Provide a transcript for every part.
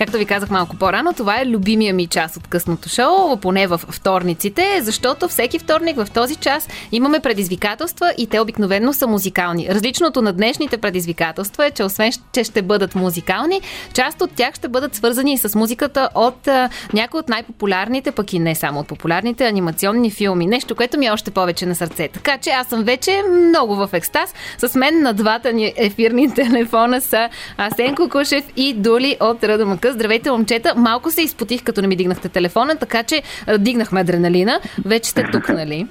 Както ви казах малко по-рано, това е любимия ми част от късното шоу, поне в вторниците, защото всеки вторник в този час имаме предизвикателства и те обикновено са музикални. Различното на днешните предизвикателства е, че освен, че ще бъдат музикални, част от тях ще бъдат свързани с музиката от някои от най-популярните, пък и не само от популярните анимационни филми. Нещо, което ми е още повече на сърце. Така че аз съм вече много в екстаз. С мен на двата ни ефирни телефона са Асенко Кушев и Дули от Здравейте, момчета. Малко се изпотих, като не ми дигнахте телефона, така че дигнахме адреналина. Вече сте тук, нали?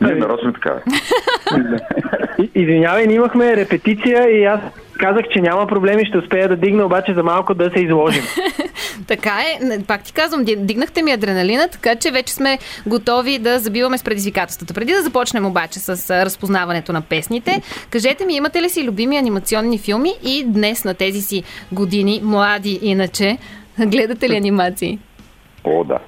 Не, нарочно така. Извинявай, ние имахме репетиция и аз казах, че няма проблеми, ще успея да дигна, обаче за малко да се изложим. Така е. Пак ти казвам, ди- дигнахте ми адреналина, така че вече сме готови да забиваме с предизвикателствата. Преди да започнем обаче с разпознаването на песните, кажете ми, имате ли си любими анимационни филми и днес на тези си години, млади иначе, гледате ли анимации? О, да.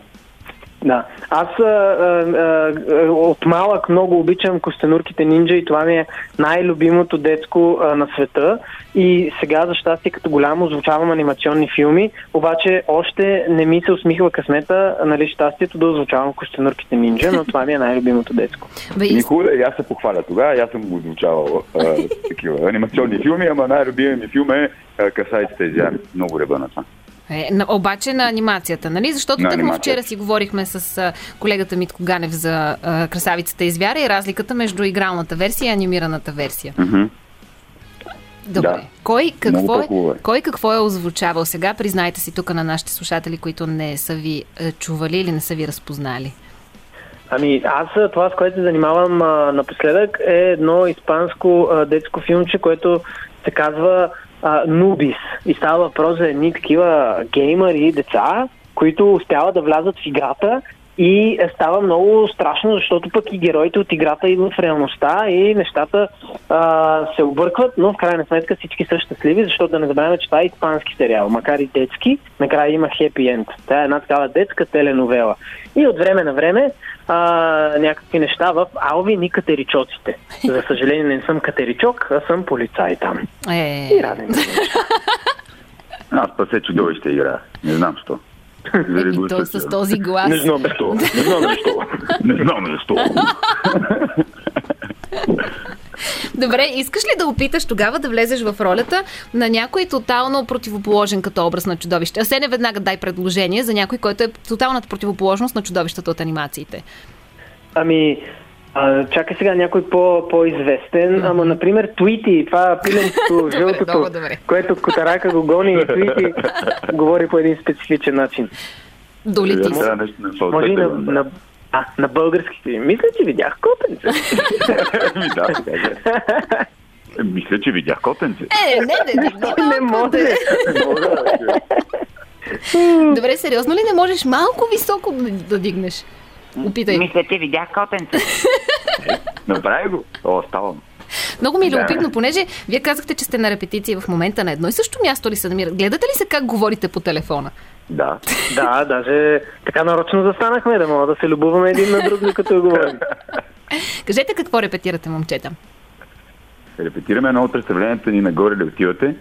Да. Аз а, а, от малък много обичам Костенурките нинджа и това ми е най-любимото детско а, на света. И сега, за щастие, като голямо озвучавам анимационни филми, обаче още не ми се усмихва късмета, нали, щастието да озвучавам Костенурките нинджа, но това ми е най-любимото детско. И- Никога, и аз се похваля тогава, и аз съм го озвучавал а, такива анимационни филми, ама най-любимият ми филм е Касайците изяви. Много реба на това. Е, на, обаче на анимацията, нали? Защото На тъкмо вчера си говорихме с а, колегата Митко Ганев за а, Красавицата и звяра и разликата между игралната версия и анимираната версия. Мгм. Добре. Да. Кой какво, е, е. кой какво е озвучавал сега? Признайте си тук на нашите слушатели, които не са ви е, чували или не са ви разпознали. Ами аз а, това, с което се занимавам а, напоследък е едно испанско а, детско филмче, което се казва Нубис. И става въпрос за едни такива геймъри деца, които успяват да влязат в играта и е, става много страшно, защото пък и героите от играта идват в реалността и нещата а, се объркват, но в крайна сметка всички са щастливи, защото да не забравяме, че това е испански сериал, макар и детски, накрая има хепи енд. Това е една такава детска теленовела. И от време на време а, някакви неща в Алвин и катеричоците. За съжаление не съм катеричок, а съм полицай там. Е, И раден. Аз пъсе чудовище игра. Не знам що. Заради и го то същия. с този глас. Не знам защо. Не знам защо. Не знам защо. Добре, искаш ли да опиташ тогава да влезеш в ролята на някой тотално противоположен като образ на чудовище? А се не веднага дай предложение за някой, който е тоталната противоположност на чудовищата от анимациите. Ами, а, чакай сега някой по, по-известен. Ама, например, Твити, това пиленцето жълтото, което Котарака го гони и Твити говори по един специфичен начин. Доли ти си. Трябва нещо на фалцета. Може и на, да. на, а, на български. Мисля, че видях котенце. Ми, да, Мисля, че видях котенце. Е, не, не, не, не може. Добре, сериозно ли не можеш малко високо да, да дигнеш? Опитай. Мисля, че видях котенце. Направи го. О, ставам. Много ми е Да. любопитно, понеже вие казахте, че сте на репетиция в момента на едно и също място ли се намират. Гледате ли се как говорите по телефона? Да. да, даже така нарочно застанахме, да мога да се любуваме един на друг, докато говорим. Кажете какво репетирате, момчета. Репетираме едно от представленията ни нагоре да отивате,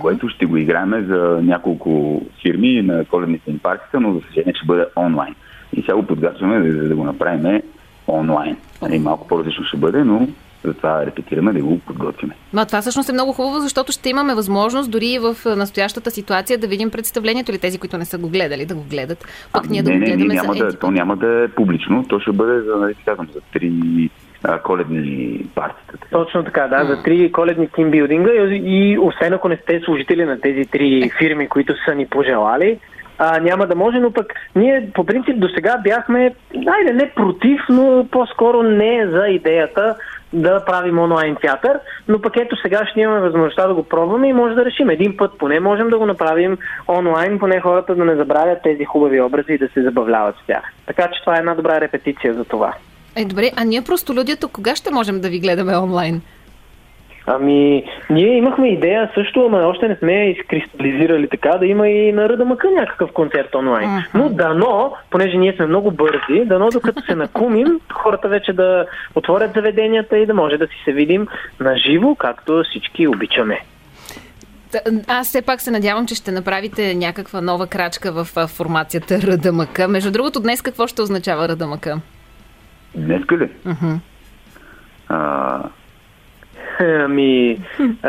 което ще го играем за няколко фирми на коледните им партита, но за съжаление ще бъде онлайн. И сега го подготвяме, за да го направим онлайн. Нали, малко по-различно ще бъде, но затова репетираме да го подготвяме. Ма това всъщност е много хубаво, защото ще имаме възможност дори и в а, настоящата ситуация да видим представлението или тези, които не са го гледали, да го гледат. Пък ние да не, го не, гледаме ние няма за да, то няма да е публично, то ще бъде за, нали, казвам, за три а, коледни партита. така. Точно така, да, за три коледни тимбилдинга и, и освен ако не сте служители на тези три фирми, които са ни пожелали, а, няма да може, но пък ние по принцип до сега бяхме, айде не против, но по-скоро не за идеята да правим онлайн театър, но пък ето сега ще имаме възможността да го пробваме и може да решим. Един път поне можем да го направим онлайн, поне хората да не забравят тези хубави образи и да се забавляват с тях. Така че това е една добра репетиция за това. Е, добре, а ние просто людята, кога ще можем да ви гледаме онлайн? Ами, ние имахме идея също, ама още не сме изкристализирали така, да има и на Ръда Мъка някакъв концерт онлайн. Uh-huh. Но дано, понеже ние сме много бързи, дано докато се накумим, хората вече да отворят заведенията и да може да си се видим на живо, както всички обичаме. Аз все пак се надявам, че ще направите някаква нова крачка в формацията РДМК. Между другото, днес какво ще означава РДМК? Днес ли? Uh-huh. А, Ами, а,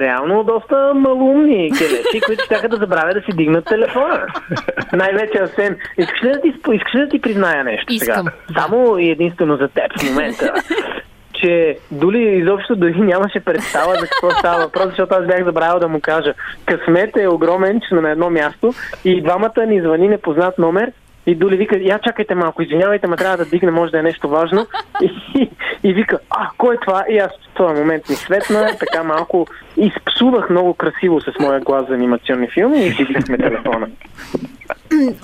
реално доста малумни келеши, които ще да забравят да си дигнат телефона. Най-вече Асен. Искаш ли да ти, искаш ли да ти призная нещо Искам. сега? Само и единствено за теб в момента. че Дули изобщо дори нямаше представа за какво става въпрос, защото аз бях забравил да му кажа. Късмет е огромен, че сме на едно място и двамата ни звъни непознат номер и Дули вика, я чакайте малко, извинявайте, ма трябва да дигне, може да е нещо важно. И, и, и вика, а, кой е това? И аз в този момент ми светна, така малко изпсувах много красиво с моя глас за анимационни филми и дигнахме телефона.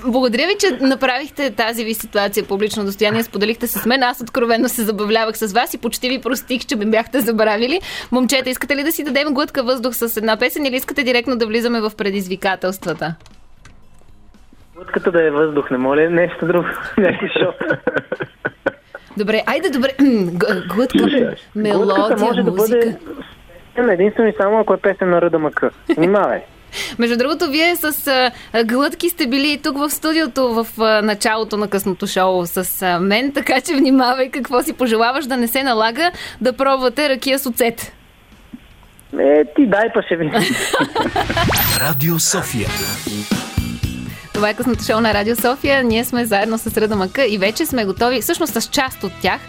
Благодаря ви, че направихте тази ви ситуация публично достояние, споделихте с мен. Аз откровенно се забавлявах с вас и почти ви простих, че ме бяхте забравили. Момчета, искате ли да си дадем глътка въздух с една песен или искате директно да влизаме в предизвикателствата? Глътката да е въздух, не моля нещо друго. Някакви шоу. Добре, айде добре. Глътка, мелодия, може музика. да бъде единствено и само ако е песен на Ръда Мъка. Внимавай. Между другото, вие с а, глътки сте били тук в студиото в а, началото на късното шоу с а, мен, така че внимавай какво си пожелаваш да не се налага да пробвате ракия с оцет. Е, ти дай па ще ви. Радио София. Това е късното шоу на Радио София. Ние сме заедно с Ръда Мъка и вече сме готови, всъщност с част от тях.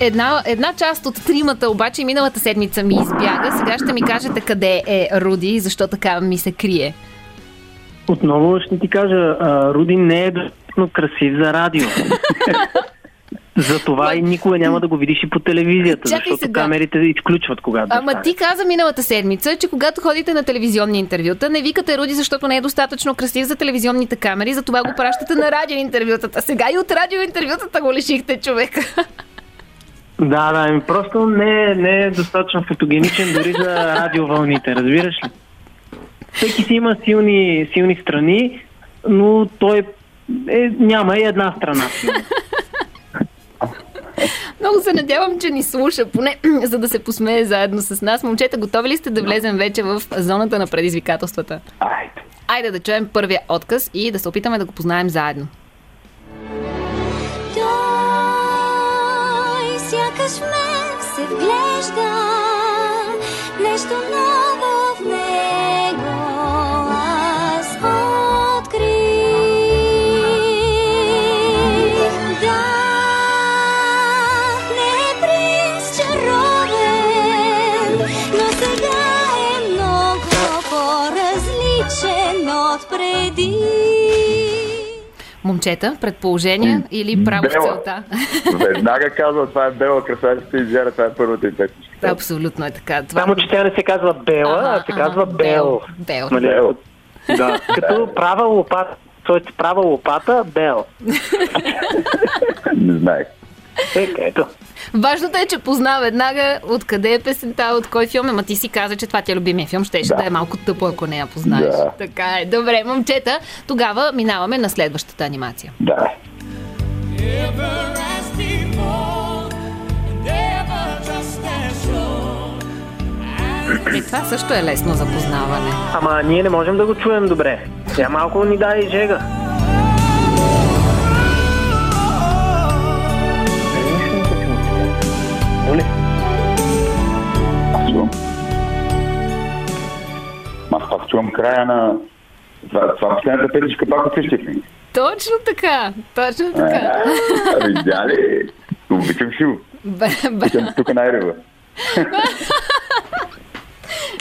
Една, една част от тримата обаче миналата седмица ми избяга. Сега ще ми кажете къде е Руди и защо така ми се крие. Отново ще ти кажа, Руди не е достатъчно красив за радио. За това и никога няма да го видиш и по телевизията, Чакай защото сега. камерите изключват когато. Ама да ти каза миналата седмица, че когато ходите на телевизионни интервюта, не викате Руди, защото не е достатъчно красив за телевизионните камери, затова го пращате на радиоинтервютата. Сега и от радиоинтервютата го лишихте човека. Да, да, ми просто не, не е достатъчно фотогеничен дори за радиовълните, разбираш ли? Всеки си има силни, силни страни, но той е, няма и една страна. Много се надявам, че ни слуша, поне за да се посмее заедно с нас. Момчета, готови ли сте да влезем вече в зоната на предизвикателствата? Айде. Айде да чуем първия отказ и да се опитаме да го познаем заедно. Той сякаш в мен се вглежда нещо ново Момчета, предположения или право Бела. целта? Веднага казва, това е Бела красавицата и Зяра, това е първата и песничка. Абсолютно е така. Това... Само, че тя не се казва Бела, а се казва Бел. Бел. Нали? Бел. Да. Като права лопата, т.е. права лопата, Бел. Не знаех. Е, ето. Важното е, че позна веднага откъде е песента, от кой филм е. Ма ти си каза, че това ти е любимия филм. Щеше да. Да. е малко тъпо, ако не я познаеш. Да. Така е. Добре, момчета, тогава минаваме на следващата анимация. Да. Ever as before, and ever just as sure. И това също е лесно за познаване. Ама ние не можем да го чуем добре. Тя малко ни дай жега. Моля. Аз чувам. Аз пак чувам края на... Това, това последната песничка пак от. Точно така. Точно така. А, Видя ли? Обичам. Бе, бе. Обичам тук най-рева.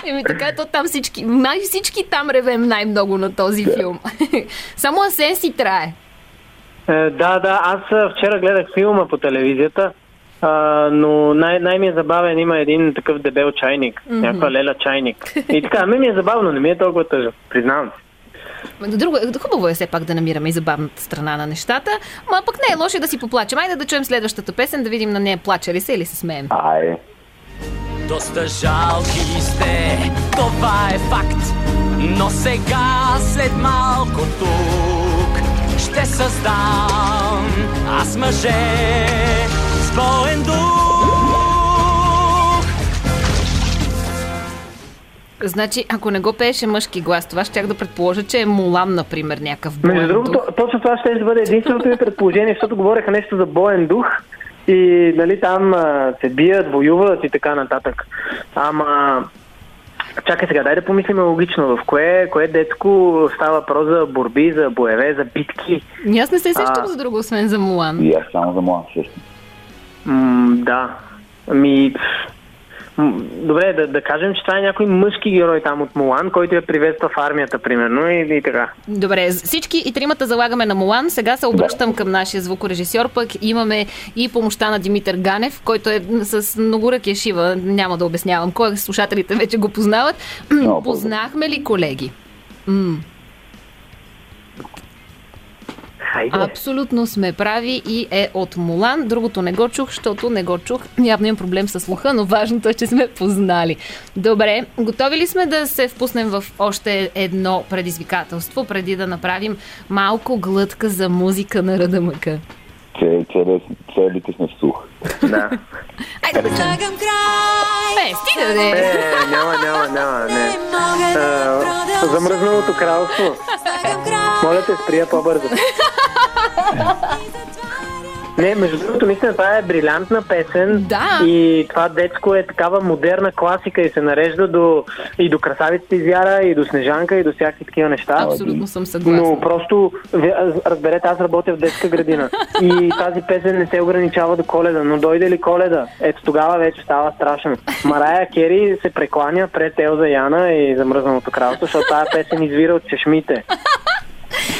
Еми така, то там всички, май всички там ревем най-много на този филм. Само Асен си трае. Е, да, да, аз вчера гледах филма по телевизията, а, но най- най-ми е забавен има един такъв дебел чайник, mm-hmm. някаква леля чайник. И така, ме ми е забавно, не ми е толкова тъжно, признавам се. Друго, хубаво е все пак да намираме и забавната страна на нещата, ма пък не е лошо да си поплачем. Айде да чуем следващата песен, да видим на нея плача ли се или се смеем. Ай, Доста жалки сте, това е факт. Но сега, след малко тук, ще създам аз мъже с боен дух. Значи, ако не го пееше мъжки глас, това ще да предположа, че е Мулан, например, някакъв боен Между другото, дух. точно това ще бъде единственото ми предположение, защото говореха нещо за боен дух и нали, там а, се бият, воюват и така нататък. Ама, чакай сега, дай да помислим логично. В кое, кое детско става въпрос за борби, за боеве, за битки? И Аз не се сещам А. за друго, освен за Мулан. И аз само за млад също. М, да. Ами, добре, да, да кажем, че това е някой мъжки герой там от Мулан, който я приветства в армията, примерно, и, и така. Добре, всички и тримата залагаме на Мулан. Сега се обръщам към нашия звукорежисьор, пък имаме и помощта на Димитър Ганев, който е с многоръкия шива. Няма да обяснявам кой, слушателите вече го познават. Много Познахме ли колеги? М, Хайде. Абсолютно сме прави и е от Мулан. Другото не го чух, защото не го чух. Явно имам проблем с слуха, но важното е, че сме познали. Добре, готови ли сме да се впуснем в още едно предизвикателство, преди да направим малко глътка за музика на Радамъка? Че, че, целите сме в слух. Да. Айде да. Слагам край. Е, стига да Е, е. няма, няма, няма, не. Не А, продължа. замръзналото кралство. Моля те, сприя по-бързо. Не, между другото, наистина това е брилянтна песен. Да. И това детско е такава модерна класика и се нарежда до, и до красавицата извяра, и до снежанка, и до всякакви такива неща. Абсолютно съм съгласна. Но просто, разберете, аз работя в детска градина. И тази песен не се ограничава до коледа. Но дойде ли коледа, ето тогава вече става страшно. Марая Кери се прекланя пред Елза Яна и замръзналото кралство, защото тази песен извира от чешмите.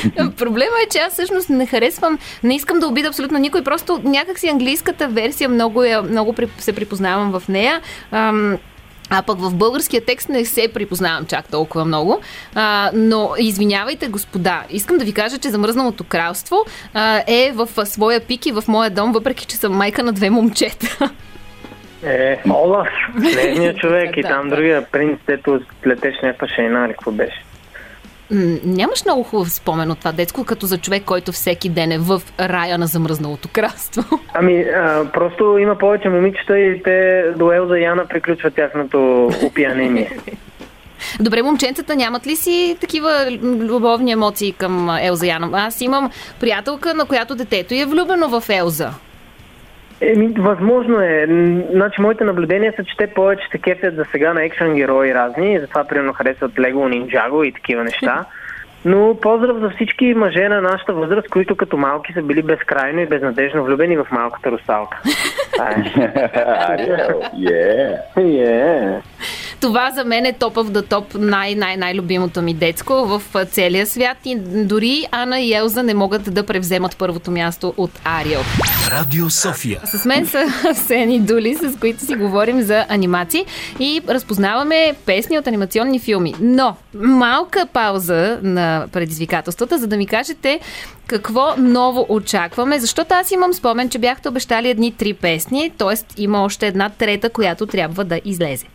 Проблема е, че аз всъщност не харесвам, не искам да обида абсолютно никой, просто някакси английската версия много, я, много се припознавам в нея. Ам, а пък в българския текст не се припознавам чак толкова много. А, но извинявайте, господа, искам да ви кажа, че Замръзналото кралство а, е в своя пик и в моя дом, въпреки че съм майка на две момчета. Е, Олаф, човек и там другия принц, дето летеш някаква шейна, или какво беше. Нямаш много хубав спомен от това детско, като за човек, който всеки ден е в рая на Замръзналото кралство. Ами, а, просто има повече момичета и те до Елза Яна приключват тяхното опиянение. Добре, момченцата нямат ли си такива любовни емоции към Елза Яна? Аз имам приятелка, на която детето е влюбено в Елза. Еми, възможно е. Значи, моите наблюдения са, че те повече се кефят за сега на екшен герои разни, и затова примерно харесват Лего Нинджаго и такива неща. Но поздрав за всички мъже на нашата възраст, които като малки са били безкрайно и безнадежно влюбени в малката русалка. Е. Е. Yeah. Това за мен е топ да топ най-най-най-любимото ми детско в целия свят и дори Ана и Елза не могат да превземат първото място от Ариел. Радио София. С мен са Сени Дули, с които си говорим за анимации и разпознаваме песни от анимационни филми. Но малка пауза на предизвикателствата, за да ми кажете какво ново очакваме, защото аз имам спомен, че бяхте обещали едни три песни, т.е. има още една трета, която трябва да излезе.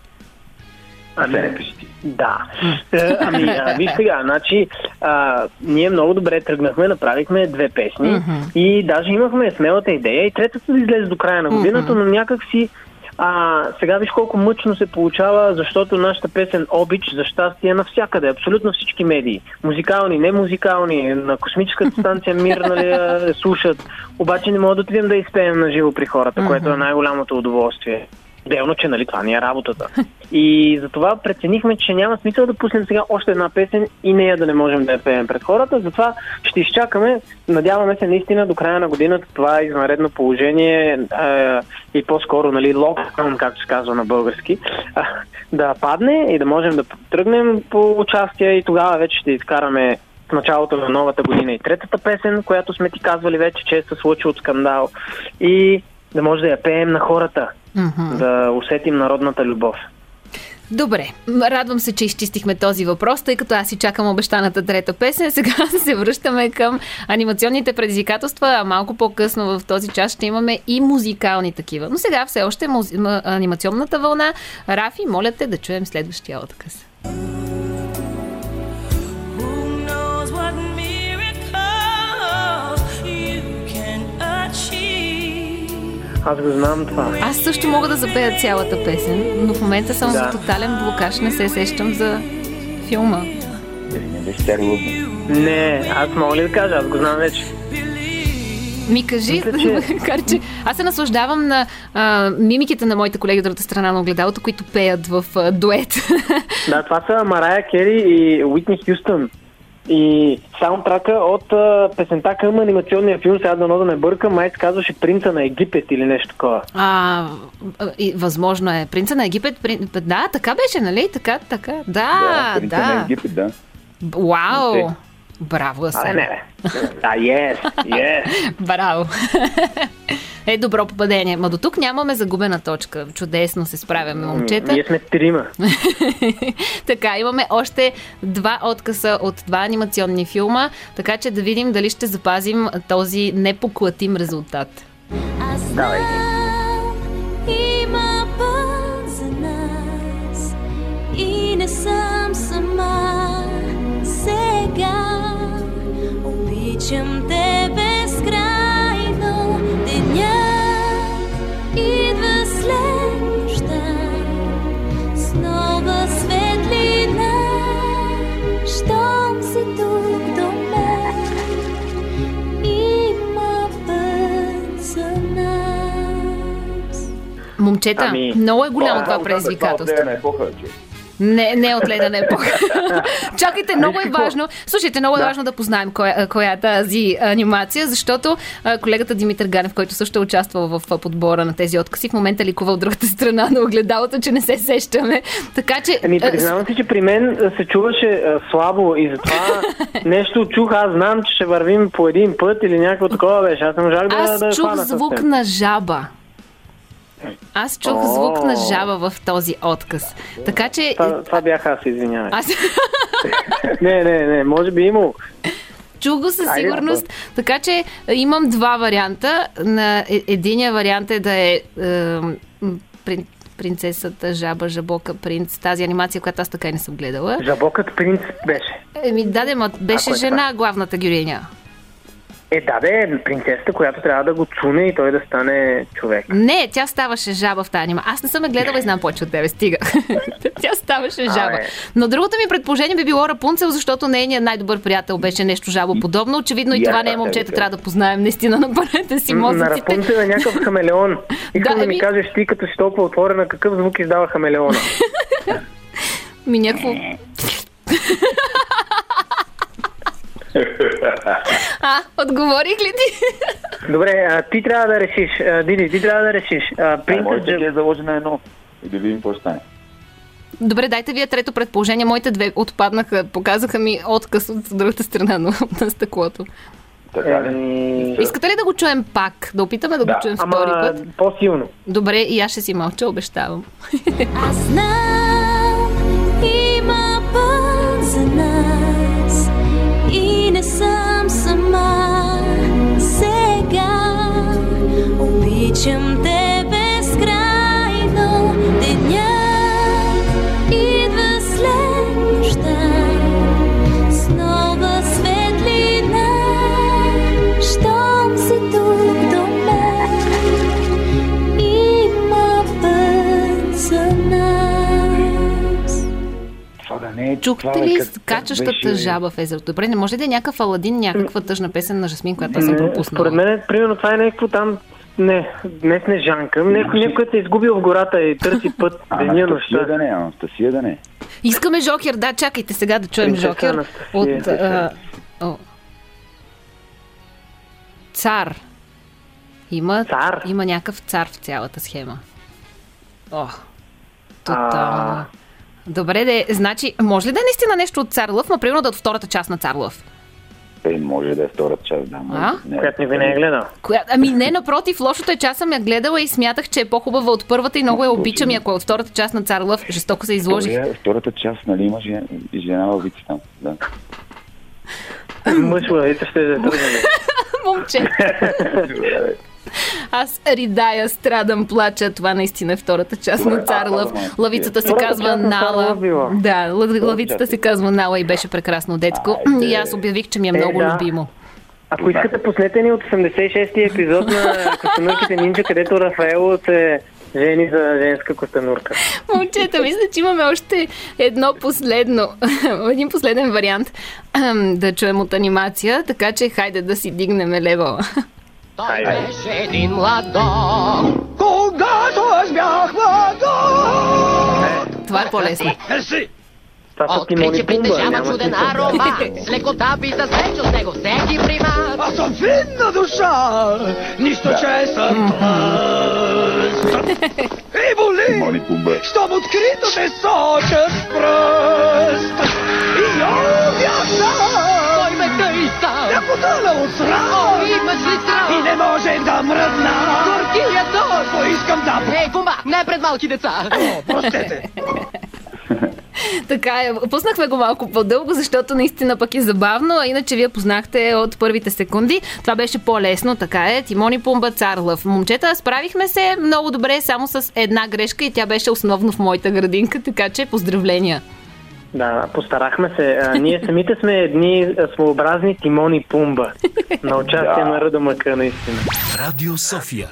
Ами, Се не пиши ти. Да. Е, Ами, а, виж сега, значи, а, ние много добре тръгнахме, направихме две песни Мгм. и даже имахме смелата идея и третата да излезе до края на годината, но някак си а, сега виж колко мъчно се получава, защото нашата песен Обич за щастие е навсякъде, абсолютно всички медии. Музикални, не музикални, на космическата станция Мир нали, слушат. Обаче не мога да отидем да изпеем на живо при хората, което е най-голямото удоволствие. Делно, че нали, това ни е работата. И затова преценихме, че няма смисъл да пуснем сега още една песен и нея да не можем да я пеем пред хората. Затова ще изчакаме. Надяваме се наистина до края на годината това извънредно положение е, и по-скоро нали, локдаун, както се казва на български, а, да падне и да можем да тръгнем по участие и тогава вече ще изкараме в началото на новата година и третата песен, която сме ти казвали вече, че се случи от скандал. И да може да я пеем на хората, Мгм. да усетим народната любов. Добре, радвам се, че изчистихме този въпрос, тъй като аз си чакам обещаната трета песен. Сега се връщаме към анимационните предизвикателства, а малко по-късно в този час ще имаме и музикални такива. Но сега все още музи... м- анимационната вълна. Рафи, моля те да чуем следващия отказ. Аз го знам това. Аз също мога да запея цялата песен, но в момента съм Да. в тотален блокаж, не се сещам за филма. Не аз мога ли да кажа? Аз го знам вече. Ми кажи, макар че аз се наслаждавам на а, мимиките на моите колеги от другата страна на огледалото, които пеят в а, дует. Да, това са Марая Кери и Уитни Хюстън. И саундтрака от а, песента към анимационния филм, сега дано да не бъркам, май се казваше Принца на Египет или нещо такова. А, и, възможно е. Принца на Египет. Прин... Да, така беше, нали? Така, така. Да, принца да. на Египет, да. Вау! Браво, А, Асен. не, не. Да, yes, yes. Браво! е, добро попадение. Ма до тук нямаме загубена точка. Чудесно се справяме, момчета. Ние сме трима. така, имаме още два откъса от два анимационни филма, така че да видим дали ще запазим този непоклатим резултат. Аз знам, има път за нас и не съм Обичам те безкрайно, денят идва след нощта, с нова светлина, щом си тук до мен. Има път за нас. Момчета, Ами, много е голямо това Това предизвикателство. е епоха, че. Не, не от ледена епоха. Чакайте, много е важно. Слушайте, много е Да. важно да познаем коя, коя е тази анимация, защото колегата Димитър Ганев, който също е участвал в подбора на тези откази, в момента ликува от другата страна на огледалото, че не се сещаме. Така че. Ами, признавам си, че при мен се чуваше слабо и затова нещо чух. Аз знам, че ще вървим по един път или някакво такова беше. Аз не можах да, Аз да чух хвана звук на жаба. Аз чух О. звук на жаба в този отказ. Така че. Това, това бях аз, извинявай. Аз Не, не, не, може би имало. чух го със Айде, сигурност. Така че а, имам два варианта. На е- единия вариант е да е, е прин- принцесата, жаба, жабока, принц. Тази анимация, която аз така и не съм гледала. Жабокът принц беше. Еми, да, ма беше е жена главната героиня. Е, да, бе, принцесата, която трябва да го цуне и той да стане човек. Не, тя ставаше жаба в тази анима. Аз не съм я гледала и знам повече от тебе. Стига. тя ставаше жаба. Но другото ми предположение би било Рапунцел, защото нейният най-добър приятел беше нещо жабоподобно. Очевидно и това не е да трябва да познаем наистина на парите си М, На мозъците. Рапунцел е някакъв хамелеон. Искам Да, да, ми кажеш ти, като си толкова отворена, какъв звук издава хамелеона? Ми някакво... а, отговорих ли ти? Добре, а, ти трябва да решиш. А, Диди, ти трябва да решиш. А, да Джаб... е заложи на едно. И да видим какво стане. Добре, дайте вие трето предположение. Моите две отпаднаха, показаха ми отказ от другата страна на, на стъклото. Така ли? Еми, Искате ли да го чуем пак? Да опитаме да, Да. го чуем втори Ама път? по-силно. Добре, и аз ще си мълча, обещавам. Аз знам, не съм сама сега. Обичам те Чухте ли качащата беше? жаба в езерото? Добре, не може ли да е някакъв Аладин, някаква тъжна песен на Жасмин, която аз съм пропуснала? Според мен, примерно, това е някакво там... Не, днес не Жанка. Някой, някой се е изгубил в гората и търси път деня нощта. да не, Анастасия да не. Искаме Жокер, да, чакайте сега да чуем Принцеса Жокер Анастасия. от... А, о, цар. Има, Цар? има някакъв цар в цялата схема. О, тотално. Добре, де, значи, може ли да е наистина нещо от Цар Лъв, но примерно да е от втората част на Цар Лъв? Е, може да е втората част, да. А? не. Която никой не е гледал. Коя... Ами не, напротив, лошото е, че аз съм я гледала и смятах, че е по-хубава от първата и много я обичам. И ако е от втората част на Цар Лъв, жестоко се изложих. Втория- Втората част, нали, има жена, жена във вици там. Да. Мъж лавица ще е. Момче. Аз ридая, страдам, плача. Това наистина е втората част на Цар Лъв. Лъвицата се казва Нала. Да, част. се казва Нала и беше прекрасно детско. И аз обявих, че ми е много да. любимо. Ако искате, пуснете ни от 86-ти епизод на Костенурките нинджа, където Рафаело се жени за женска костенурка. Момчета, мисля, че имаме още едно последно, един последен вариант да чуем от анимация, така че хайде да си дигнем лево. Той беше един младок, когато аз бях младок. Това е по-лесно. Това са Откри, Тимон че и Пумба, притежава чуден аромат. С лекота би се срещал с него всеки примат. Аз съм финна душа, нищо че съм тлъст. И боли, щом открито ме сочат с пръст. Да мръдна. Горкия дощ, поискам да... Ей, Пумба, не пред малки деца. О, простете. Така е, пуснахме го малко по-дълго, защото наистина пък е забавно, а иначе вие познахте от първите секунди. Това беше по-лесно, така е. Тимони Пумба Царлъв. Момчета, справихме се много добре, само с една грешка и тя беше основно в моята градинка, така че поздравления. Да, постарахме се. А, ние самите сме едни своеобразни Тимон и Пумба на участие Да. на Ръда Мъка, наистина. Радио София.